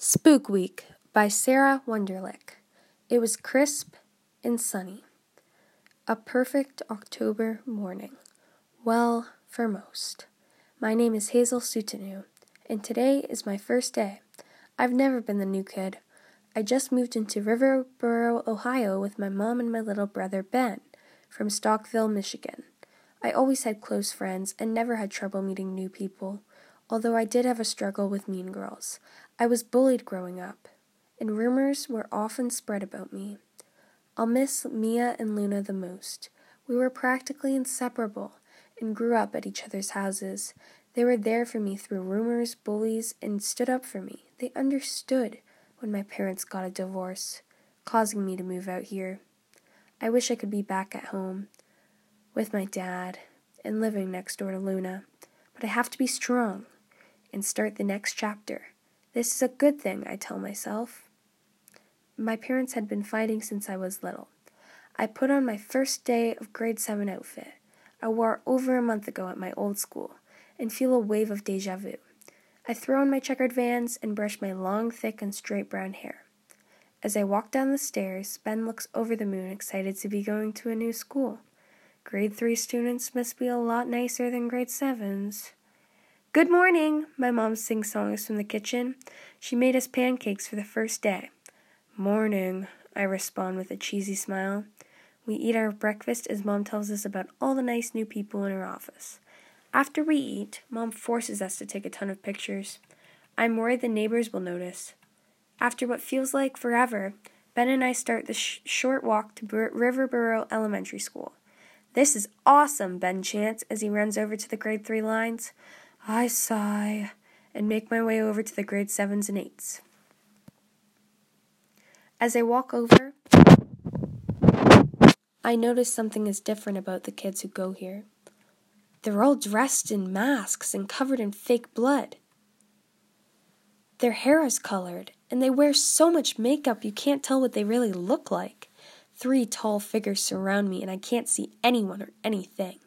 Spook Week by Sarah Wunderlich. It was crisp and sunny. A perfect October morning. Well, for most. My name is Hazel Sutanu, and today is my first day. I've never been the new kid. I just moved into Riverboro, Ohio with my mom and my little brother Ben from Stockville, Michigan. I always had close friends and never had trouble meeting new people, although I did have a struggle with mean girls. I was bullied growing up, and rumors were often spread about me. I'll miss Mia and Luna the most. We were practically inseparable and grew up at each other's houses. They were there for me through rumors, bullies, and stood up for me. They understood when my parents got a divorce, causing me to move out here. I wish I could be back at home with my dad and living next door to Luna, but I have to be strong and start the next chapter. This is a good thing, I tell myself. My parents had been fighting since I was little. I put on my first day of grade 7 outfit. I wore over a month ago at my old school and feel a wave of deja vu. I throw on my checkered vans and brush my long, thick, and straight brown hair. As I walk down the stairs, Ben looks over the moon, excited to be going to a new school. Grade 3 students must be a lot nicer than grade 7s. Good morning, my mom sings songs from the kitchen. She made us pancakes for the first day. Morning, I respond with a cheesy smile. We eat our breakfast as mom tells us about all the nice new people in her office. After we eat, mom forces us to take a ton of pictures. I'm worried the neighbors will notice. After what feels like forever, Ben and I start the sh- short walk to Bur- Riverboro Elementary School. This is awesome, Ben chants as he runs over to the grade 3 lines. I sigh and make my way over to the grade 7s and 8s. As I walk over, I notice something is different about the kids who go here. They're all dressed in masks and covered in fake blood. Their hair is colored, and they wear so much makeup you can't tell what they really look like. Three tall figures surround me, and I can't see anyone or anything.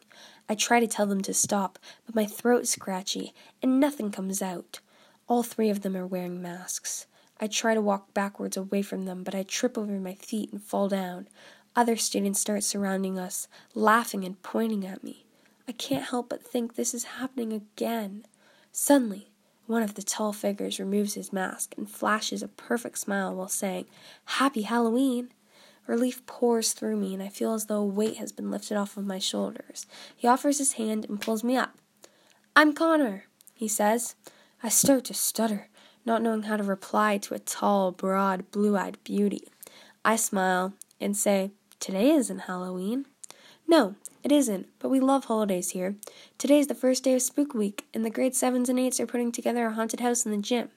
I try to tell them to stop, but my throat's scratchy, and nothing comes out. All three of them are wearing masks. I try to walk backwards away from them, but I trip over my feet and fall down. Other students start surrounding us, laughing and pointing at me. I can't help but think this is happening again. Suddenly, one of the tall figures removes his mask and flashes a perfect smile while saying, Happy Halloween! Relief pours through me, and I feel as though a weight has been lifted off of my shoulders. He offers his hand and pulls me up. I'm Connor, he says. I start to stutter, not knowing how to reply to a tall, broad, blue eyed beauty. I smile and say, Today isn't Halloween. No, it isn't, but we love holidays here. Today is the first day of Spook Week, and the grade 7s and 8s are putting together a haunted house in the gym.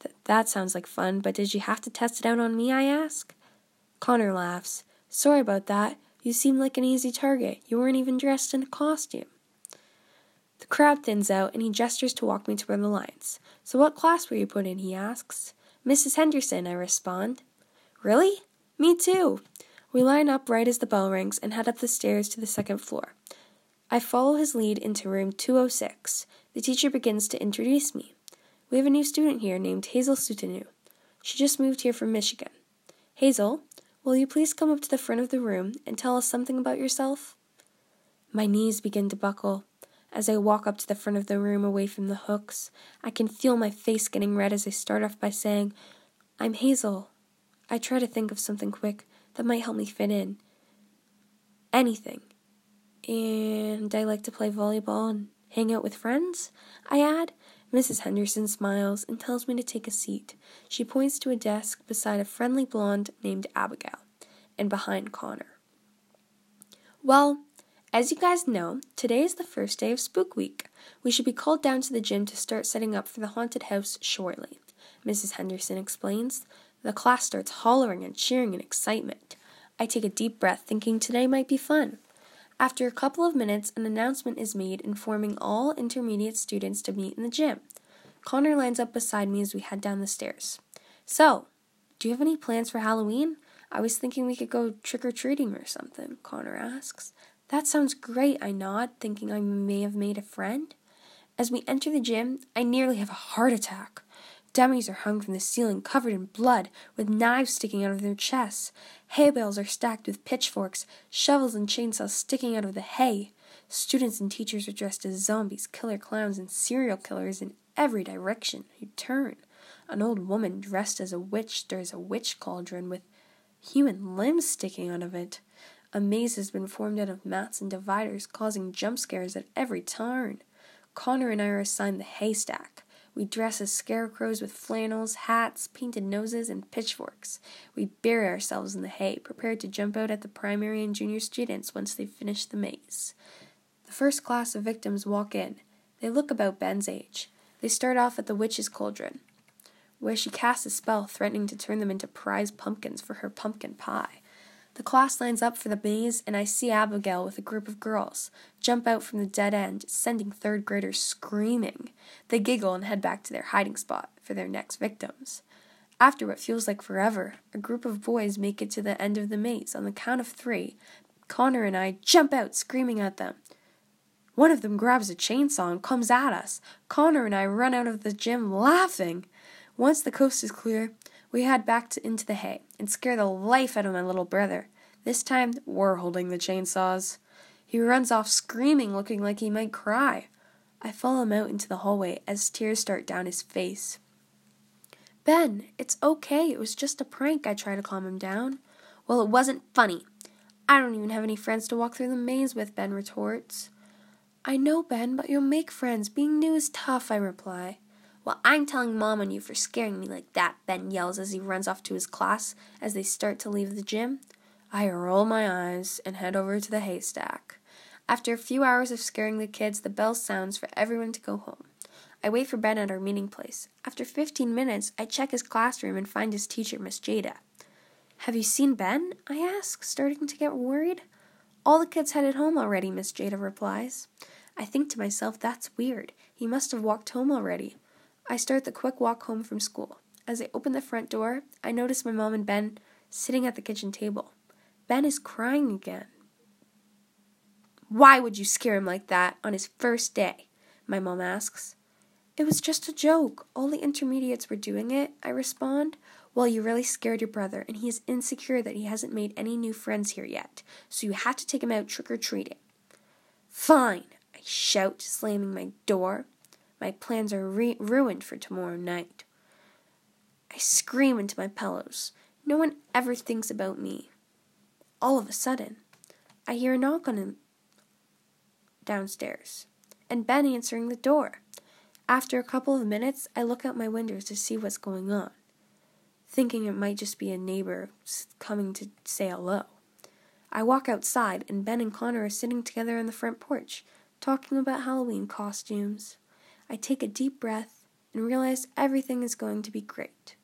Th- that sounds like fun, but did you have to test it out on me? I ask. Connor laughs. Sorry about that. You seem like an easy target. You weren't even dressed in a costume. The crowd thins out, and he gestures to walk me to toward the lines. So, what class were you put in? he asks. Mrs. Henderson, I respond. Really? Me too. We line up right as the bell rings and head up the stairs to the second floor. I follow his lead into room 206. The teacher begins to introduce me. We have a new student here named Hazel Sutanu. She just moved here from Michigan. Hazel, will you please come up to the front of the room and tell us something about yourself? My knees begin to buckle. As I walk up to the front of the room away from the hooks, I can feel my face getting red as I start off by saying, I'm Hazel. I try to think of something quick that might help me fit in. Anything. And I like to play volleyball and hang out with friends, I add. Mrs. Henderson smiles and tells me to take a seat. She points to a desk beside a friendly blonde named Abigail and behind Connor. Well, as you guys know, today is the first day of Spook Week. We should be called down to the gym to start setting up for the haunted house shortly, Mrs. Henderson explains. The class starts hollering and cheering in excitement. I take a deep breath, thinking today might be fun. After a couple of minutes, an announcement is made informing all intermediate students to meet in the gym. Connor lines up beside me as we head down the stairs. So, do you have any plans for Halloween? I was thinking we could go trick or treating or something, Connor asks. That sounds great, I nod, thinking I may have made a friend. As we enter the gym, I nearly have a heart attack. Dummies are hung from the ceiling covered in blood, with knives sticking out of their chests. Hay bales are stacked with pitchforks, shovels and chainsaws sticking out of the hay. Students and teachers are dressed as zombies, killer clowns, and serial killers in every direction you turn. An old woman dressed as a witch stirs a witch cauldron with human limbs sticking out of it. A maze has been formed out of mats and dividers, causing jump scares at every turn. Connor and I are assigned the haystack. We dress as scarecrows with flannels, hats, painted noses, and pitchforks. We bury ourselves in the hay, prepared to jump out at the primary and junior students once they finish the maze. The first class of victims walk in. They look about Ben's age. They start off at the witch's cauldron, where she casts a spell threatening to turn them into prize pumpkins for her pumpkin pie. The class lines up for the maze, and I see Abigail with a group of girls jump out from the dead end, sending third graders screaming. They giggle and head back to their hiding spot for their next victims. After what feels like forever, a group of boys make it to the end of the maze. On the count of three, Connor and I jump out, screaming at them. One of them grabs a chainsaw and comes at us. Connor and I run out of the gym laughing. Once the coast is clear, we head back to, into the hay and scare the life out of my little brother. This time, we're holding the chainsaws. He runs off screaming, looking like he might cry. I follow him out into the hallway as tears start down his face. Ben, it's okay. It was just a prank. I try to calm him down. Well, it wasn't funny. I don't even have any friends to walk through the maze with, Ben retorts. I know, Ben, but you'll make friends. Being new is tough, I reply. Well, I'm telling Mom on you for scaring me like that, Ben yells as he runs off to his class as they start to leave the gym. I roll my eyes and head over to the haystack. After a few hours of scaring the kids, the bell sounds for everyone to go home. I wait for Ben at our meeting place. After 15 minutes, I check his classroom and find his teacher, Miss Jada. Have you seen Ben? I ask, starting to get worried. All the kids headed home already, Miss Jada replies. I think to myself, that's weird. He must have walked home already. I start the quick walk home from school. As I open the front door, I notice my mom and Ben sitting at the kitchen table. Ben is crying again. Why would you scare him like that on his first day? My mom asks. It was just a joke. All the intermediates were doing it, I respond. Well, you really scared your brother, and he is insecure that he hasn't made any new friends here yet, so you have to take him out trick or treating. Fine, I shout, slamming my door. My plans are re- ruined for tomorrow night. I scream into my pillows. No one ever thinks about me. All of a sudden, I hear a knock on him downstairs, and Ben answering the door. After a couple of minutes, I look out my windows to see what's going on, thinking it might just be a neighbor coming to say hello. I walk outside, and Ben and Connor are sitting together on the front porch, talking about Halloween costumes. I take a deep breath and realize everything is going to be great.